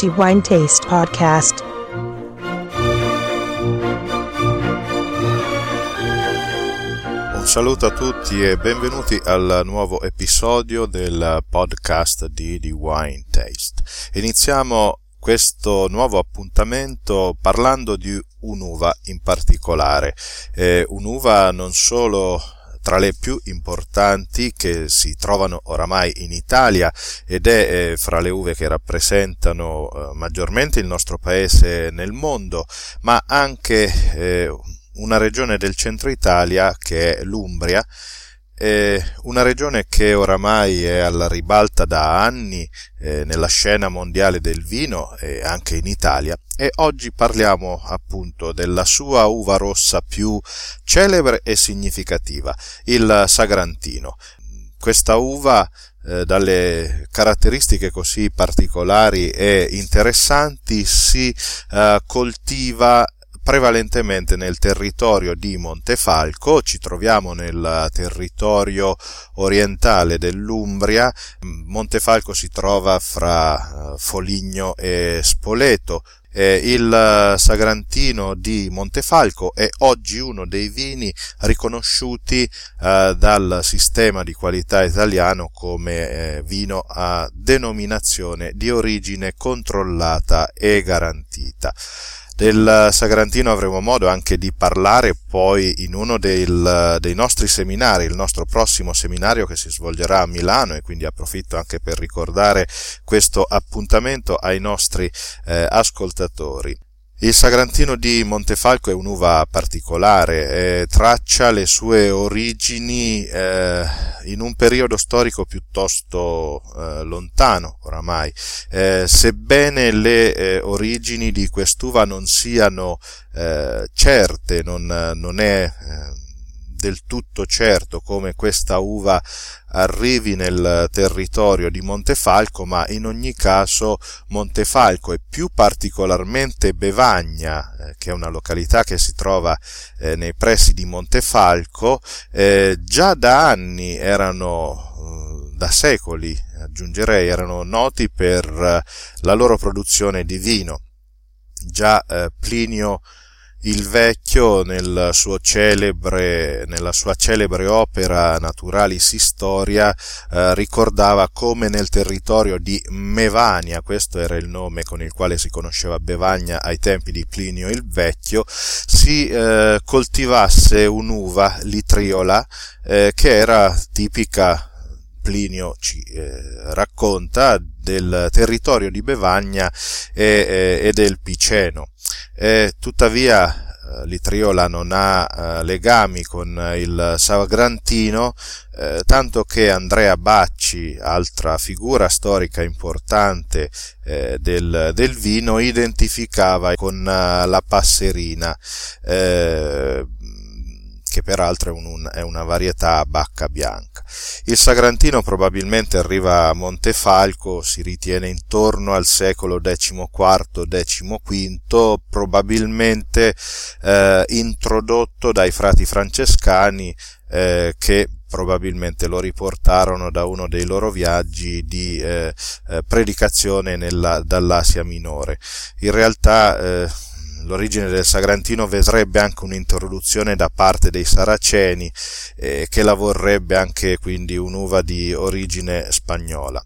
The Wine Taste Podcast. Un saluto a tutti e benvenuti al nuovo episodio del podcast di The Wine Taste. Iniziamo questo nuovo appuntamento parlando di un'uva in particolare, eh, un'uva non solo tra le più importanti che si trovano oramai in Italia ed è eh, fra le uve che rappresentano eh, maggiormente il nostro paese nel mondo, ma anche eh, una regione del centro Italia che è l'Umbria, eh, una regione che oramai è alla ribalta da anni eh, nella scena mondiale del vino e anche in Italia e oggi parliamo appunto della sua uva rossa più celebre e significativa, il Sagrantino. Questa uva eh, dalle caratteristiche così particolari e interessanti si eh, coltiva prevalentemente nel territorio di Montefalco, ci troviamo nel territorio orientale dell'Umbria, Montefalco si trova fra eh, Foligno e Spoleto, il Sagrantino di Montefalco è oggi uno dei vini riconosciuti eh, dal sistema di qualità italiano come eh, vino a denominazione di origine controllata e garantita. Del Sagrantino avremo modo anche di parlare poi in uno del, dei nostri seminari, il nostro prossimo seminario che si svolgerà a Milano e quindi approfitto anche per ricordare questo appuntamento ai nostri eh, ascoltatori. Il Sagrantino di Montefalco è un'uva particolare, eh, traccia le sue origini eh, in un periodo storico piuttosto eh, lontano oramai, eh, sebbene le eh, origini di quest'uva non siano eh, certe, non, non è del tutto certo come questa uva arrivi nel territorio di Montefalco, ma in ogni caso Montefalco e più particolarmente Bevagna, eh, che è una località che si trova eh, nei pressi di Montefalco, eh, già da anni erano, da secoli aggiungerei, erano noti per la loro produzione di vino. Già Plinio il vecchio nel celebre, nella sua celebre opera Naturalis Historia eh, ricordava come nel territorio di Mevania, questo era il nome con il quale si conosceva Bevagna ai tempi di Plinio il Vecchio, si eh, coltivasse un'uva litriola eh, che era tipica Plinio ci eh, racconta del territorio di Bevagna e, e del Piceno. E, tuttavia eh, Litriola non ha eh, legami con il Sagrantino, eh, tanto che Andrea Bacci, altra figura storica importante eh, del, del, vino, identificava con eh, la passerina eh, che peraltro è, un, è, una varietà a bacca bianca. Il Sagrantino probabilmente arriva a Montefalco, si ritiene intorno al secolo XIV-XV, probabilmente eh, introdotto dai frati francescani eh, che probabilmente lo riportarono da uno dei loro viaggi di eh, eh predicazione nella, dall'Asia minore. In realtà eh, l'origine del Sagrantino vedrebbe anche un'introduzione da parte dei Saraceni eh, che la vorrebbe anche quindi un'uva di origine spagnola.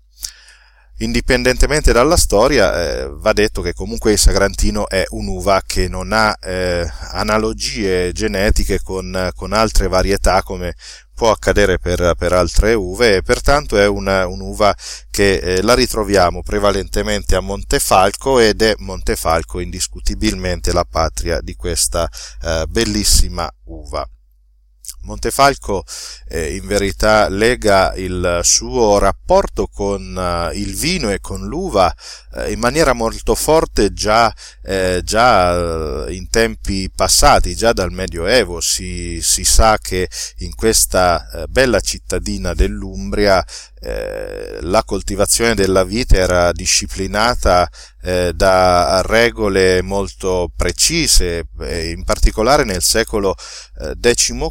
Indipendentemente dalla storia, eh, va detto che comunque il Sagrantino è un'uva che non ha eh, analogie genetiche con, con altre varietà come può accadere per, per altre uve e pertanto è una, un'uva che eh, la ritroviamo prevalentemente a Montefalco ed è Montefalco indiscutibilmente la patria di questa eh, bellissima uva. Montefalco eh, in verità lega il suo rapporto con eh, il vino e con l'uva eh, in maniera molto forte già, eh, già, in tempi passati, già dal Medioevo. Si, si sa che in questa eh, bella cittadina dell'Umbria eh, la coltivazione della vite era disciplinata eh, da regole molto precise, in particolare nel secolo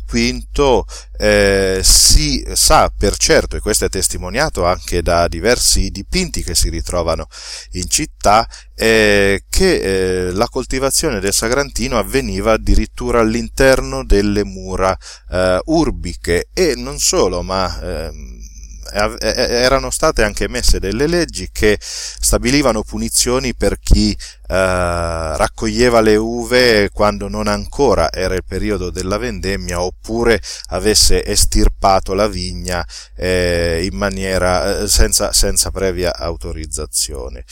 XV eh, si sa per certo, e questo è testimoniato anche da diversi dipinti che si ritrovano in città, eh, che eh, la coltivazione del Sagrantino avveniva addirittura all'interno delle mura eh, urbiche. E non solo, ma ehm, erano state anche emesse delle leggi che stabilivano punizioni per chi eh, raccoglieva le uve quando non ancora era il periodo della vendemmia oppure avesse estirpato la vigna eh, in maniera eh, senza, senza previa autorizzazione.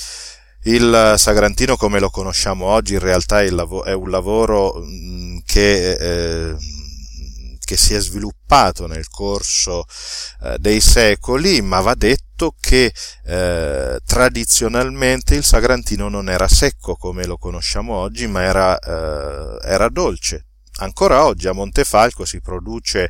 Il Sagrantino come lo conosciamo oggi in realtà è, un lavoro mm, che eh, che si è sviluppato nel corso eh, dei secoli, ma va detto che eh, tradizionalmente il sagrantino non era secco come lo conosciamo oggi, ma era, eh, era dolce, ancora oggi a Montefalco si produce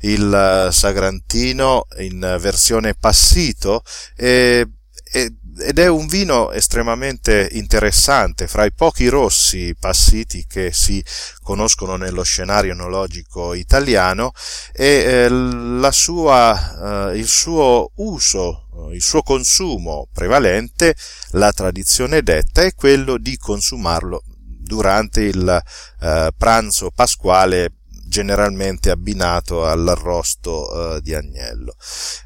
il eh, sagrantino in versione passito e, e ed è un vino estremamente interessante, fra i pochi rossi passiti che si conoscono nello scenario enologico italiano e eh, sua, eh, il suo uso, il suo consumo prevalente, la tradizione detta è quello di consumarlo durante il eh, pranzo pasquale generalmente abbinato all'arrosto eh, di agnello.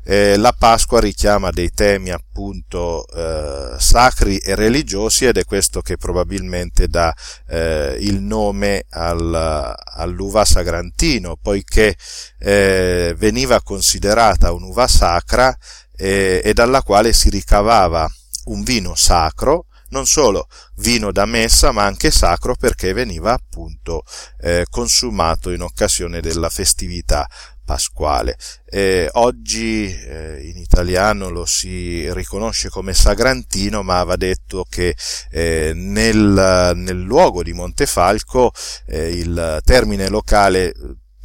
Eh, la Pasqua richiama dei temi appunto eh, sacri e religiosi ed è questo che probabilmente dà eh, il nome al, all'uva sagrantino, poiché eh, veniva considerata un'uva sacra eh, e dalla quale si ricavava un vino sacro non solo vino da messa ma anche sacro perché veniva appunto eh, consumato in occasione della festività pasquale. Eh, oggi eh, in italiano lo si riconosce come sagrantino, ma va detto che eh, nel, nel, luogo di Montefalco eh, il termine locale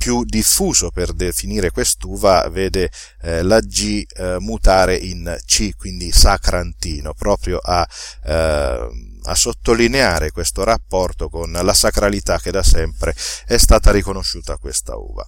più diffuso per definire quest'uva vede eh, la G eh, mutare in C, quindi sacrantino, proprio a, eh, a sottolineare questo rapporto con la sacralità che da sempre è stata riconosciuta a questa uva.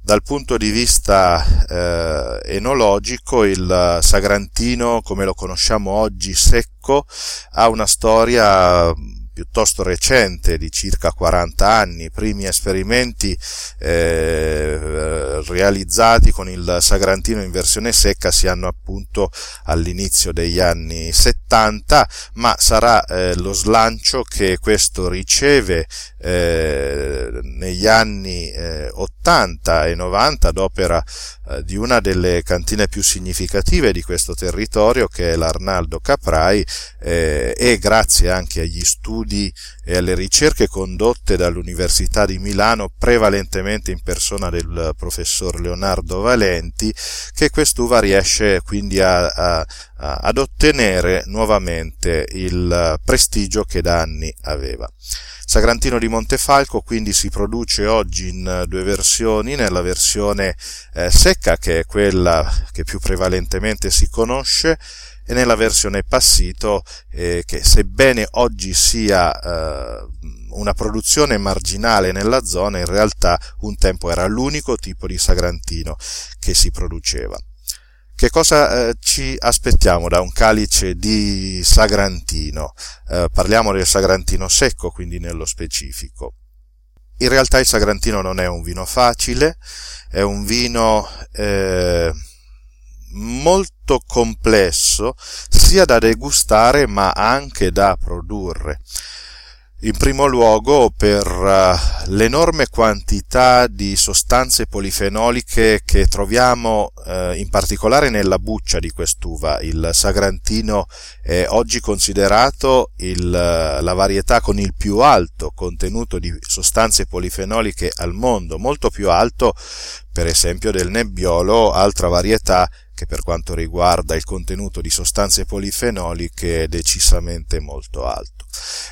Dal punto di vista eh, enologico, il sagrantino, come lo conosciamo oggi, secco, ha una storia piuttosto recente di circa 40 anni, i primi esperimenti eh, realizzati con il Sagrantino in versione secca si hanno appunto all'inizio degli anni 70, ma sarà eh, lo slancio che questo riceve eh, negli anni 80 eh, e 90 ad opera eh, di una delle cantine più significative di questo territorio che è l'Arnaldo Caprai eh, e grazie anche agli studi e alle ricerche condotte dall'Università di Milano, prevalentemente in persona del professor Leonardo Valenti, che quest'uva riesce quindi a, a, ad ottenere nuovamente il prestigio che da anni aveva. Sagrantino di Montefalco quindi si produce oggi in due versioni, nella versione eh, secca che è quella che più prevalentemente si conosce e nella versione passito eh, che sebbene oggi sia eh, una produzione marginale nella zona in realtà un tempo era l'unico tipo di sagrantino che si produceva. Che cosa eh, ci aspettiamo da un calice di sagrantino? Eh, parliamo del sagrantino secco, quindi nello specifico. In realtà il sagrantino non è un vino facile, è un vino eh, molto complesso sia da degustare ma anche da produrre. In primo luogo per uh, l'enorme quantità di sostanze polifenoliche che troviamo uh, in particolare nella buccia di quest'uva. Il Sagrantino è oggi considerato il, la varietà con il più alto contenuto di sostanze polifenoliche al mondo, molto più alto per esempio del Nebbiolo, altra varietà che per quanto riguarda il contenuto di sostanze polifenoliche è decisamente molto alto.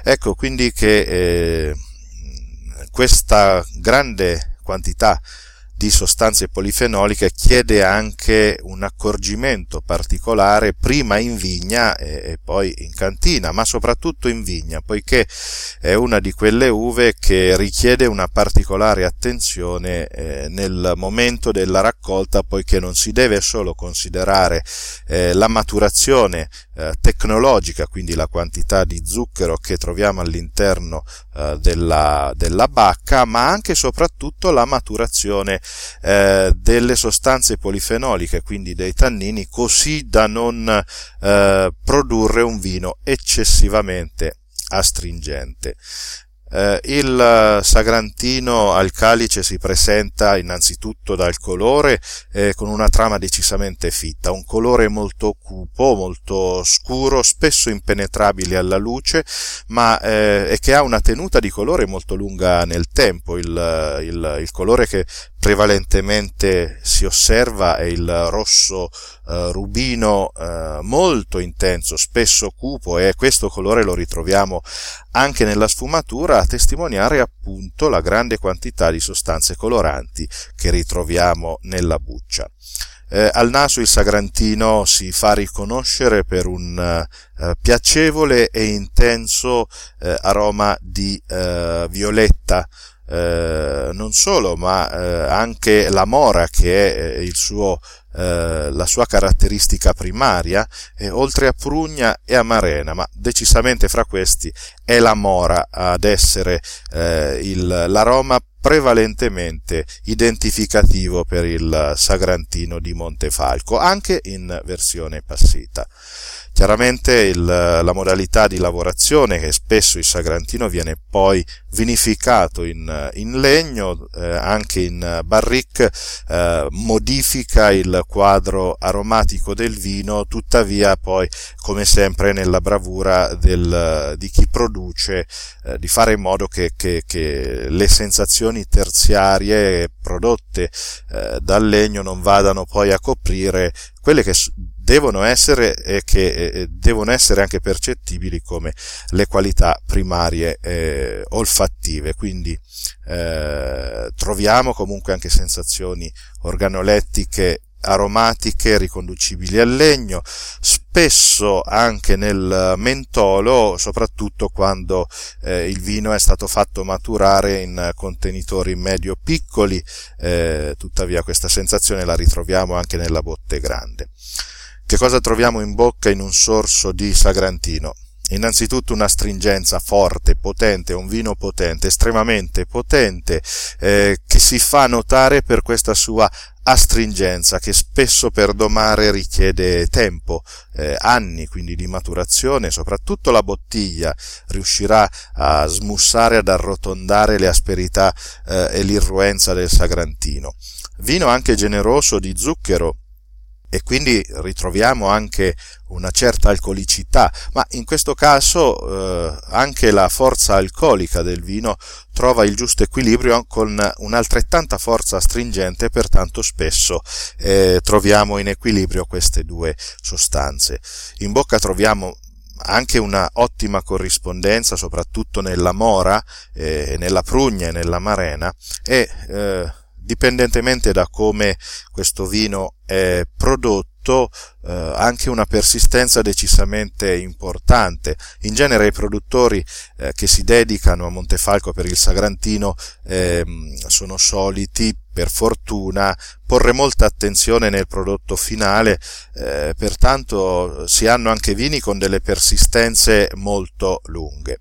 Ecco quindi che eh, questa grande quantità di sostanze polifenoliche chiede anche un accorgimento particolare prima in vigna e, poi in cantina, ma soprattutto in vigna, poiché è una di quelle uve che richiede una particolare attenzione eh, nel momento della raccolta, poiché non si deve solo considerare eh, la maturazione eh, tecnologica, quindi la quantità di zucchero che troviamo all'interno della, della, bacca, ma anche e soprattutto la maturazione eh, delle sostanze polifenoliche, quindi dei tannini, così da non eh, produrre un vino eccessivamente astringente. Eh, il sagrantino al calice si presenta innanzitutto dal colore eh, con una trama decisamente fitta, un colore molto cupo, molto scuro, spesso impenetrabile alla luce, ma eh, che ha una tenuta di colore molto lunga nel tempo. Il, il, il colore che prevalentemente si osserva è il rosso eh, rubino eh, molto intenso, spesso cupo e questo colore lo ritroviamo anche nella sfumatura a testimoniare appunto la grande quantità di sostanze coloranti che ritroviamo nella buccia. Eh, al naso il sagrantino si fa riconoscere per un eh, piacevole e intenso eh, aroma di eh, violetta, eh, non solo, ma eh, anche la mora che è eh, il suo, eh, la sua caratteristica primaria, oltre a prugna e a marena, ma decisamente fra questi è la mora ad essere eh, il, l'aroma prevalentemente identificativo per il Sagrantino di Montefalco, anche in versione passita. Chiaramente il, la modalità di lavorazione, che spesso il sagrantino viene poi vinificato in, in legno, eh, anche in barrique, eh, modifica il quadro aromatico del vino, tuttavia poi, come sempre, nella bravura del, di chi produce, eh, di fare in modo che, che, che le sensazioni terziarie prodotte eh, dal legno non vadano poi a coprire quelle che devono essere e che devono essere anche percettibili come le qualità primarie eh, olfattive quindi eh, troviamo comunque anche sensazioni organolettiche aromatiche riconducibili al legno, spesso anche nel mentolo, soprattutto quando eh, il vino è stato fatto maturare in contenitori medio piccoli, eh, tuttavia questa sensazione la ritroviamo anche nella botte grande. Che cosa troviamo in bocca in un sorso di Sagrantino? Innanzitutto una stringenza forte, potente, un vino potente, estremamente potente, eh, che si fa notare per questa sua astringenza che spesso per domare richiede tempo, eh, anni quindi di maturazione, soprattutto la bottiglia riuscirà a smussare, ad arrotondare le asperità eh, e l'irruenza del sagrantino. Vino anche generoso di zucchero, e quindi ritroviamo anche una certa alcolicità, ma in questo caso eh, anche la forza alcolica del vino trova il giusto equilibrio con un'altrettanta forza astringente, pertanto spesso eh, troviamo in equilibrio queste due sostanze. In bocca troviamo anche una ottima corrispondenza, soprattutto nella mora, eh, nella prugna e nella marena, e eh, dipendentemente da come questo vino è prodotto, eh, anche una persistenza decisamente importante. In genere i produttori eh, che si dedicano a Montefalco per il Sagrantino eh, sono soliti, per fortuna, porre molta attenzione nel prodotto finale, eh, pertanto si hanno anche vini con delle persistenze molto lunghe.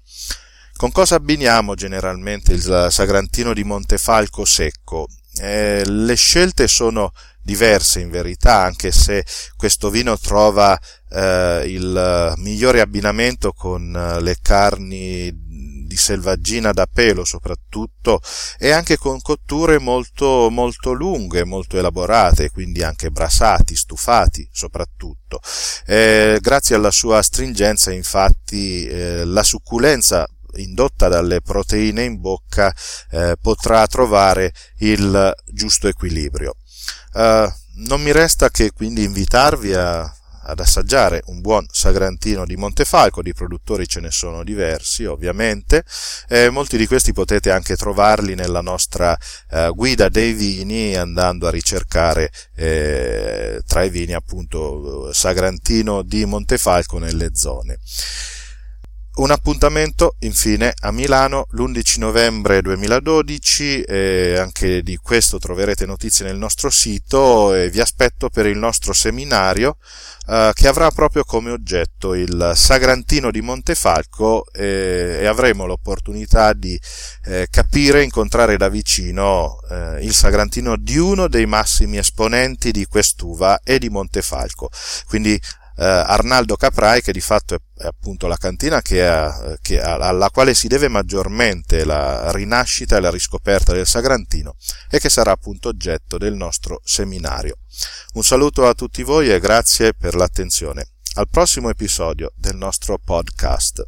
Con cosa abbiniamo generalmente il Sagrantino di Montefalco secco? Eh, le scelte sono diverse in verità, anche se questo vino trova eh, il migliore abbinamento con eh, le carni di selvaggina da pelo soprattutto e anche con cotture molto, molto lunghe, molto elaborate, quindi anche brasati, stufati soprattutto. Eh, grazie alla sua astringenza infatti eh, la succulenza indotta dalle proteine in bocca eh, potrà trovare il giusto equilibrio. Uh, non mi resta che quindi invitarvi a ad assaggiare un buon Sagrantino di Montefalco, di produttori ce ne sono diversi ovviamente, eh, molti di questi potete anche trovarli nella nostra eh, guida dei vini andando a ricercare eh, tra i vini appunto Sagrantino di Montefalco nelle zone. Un appuntamento infine a Milano l'11 novembre 2012, eh, anche di questo troverete notizie nel nostro sito e vi aspetto per il nostro seminario eh, che avrà proprio come oggetto il Sagrantino di Montefalco eh, e avremo l'opportunità di eh, capire, incontrare da vicino eh, il Sagrantino di uno dei massimi esponenti di quest'uva e di Montefalco. Quindi eh, Arnaldo Caprai, che di fatto è, è appunto la cantina che ha, che ha, alla quale si deve maggiormente la rinascita e la riscoperta del Sagrantino e che sarà appunto oggetto del nostro seminario. Un saluto a tutti voi e grazie per l'attenzione. Al prossimo episodio del nostro podcast.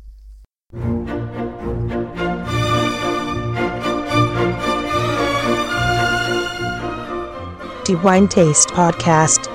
The Wine Taste Podcast.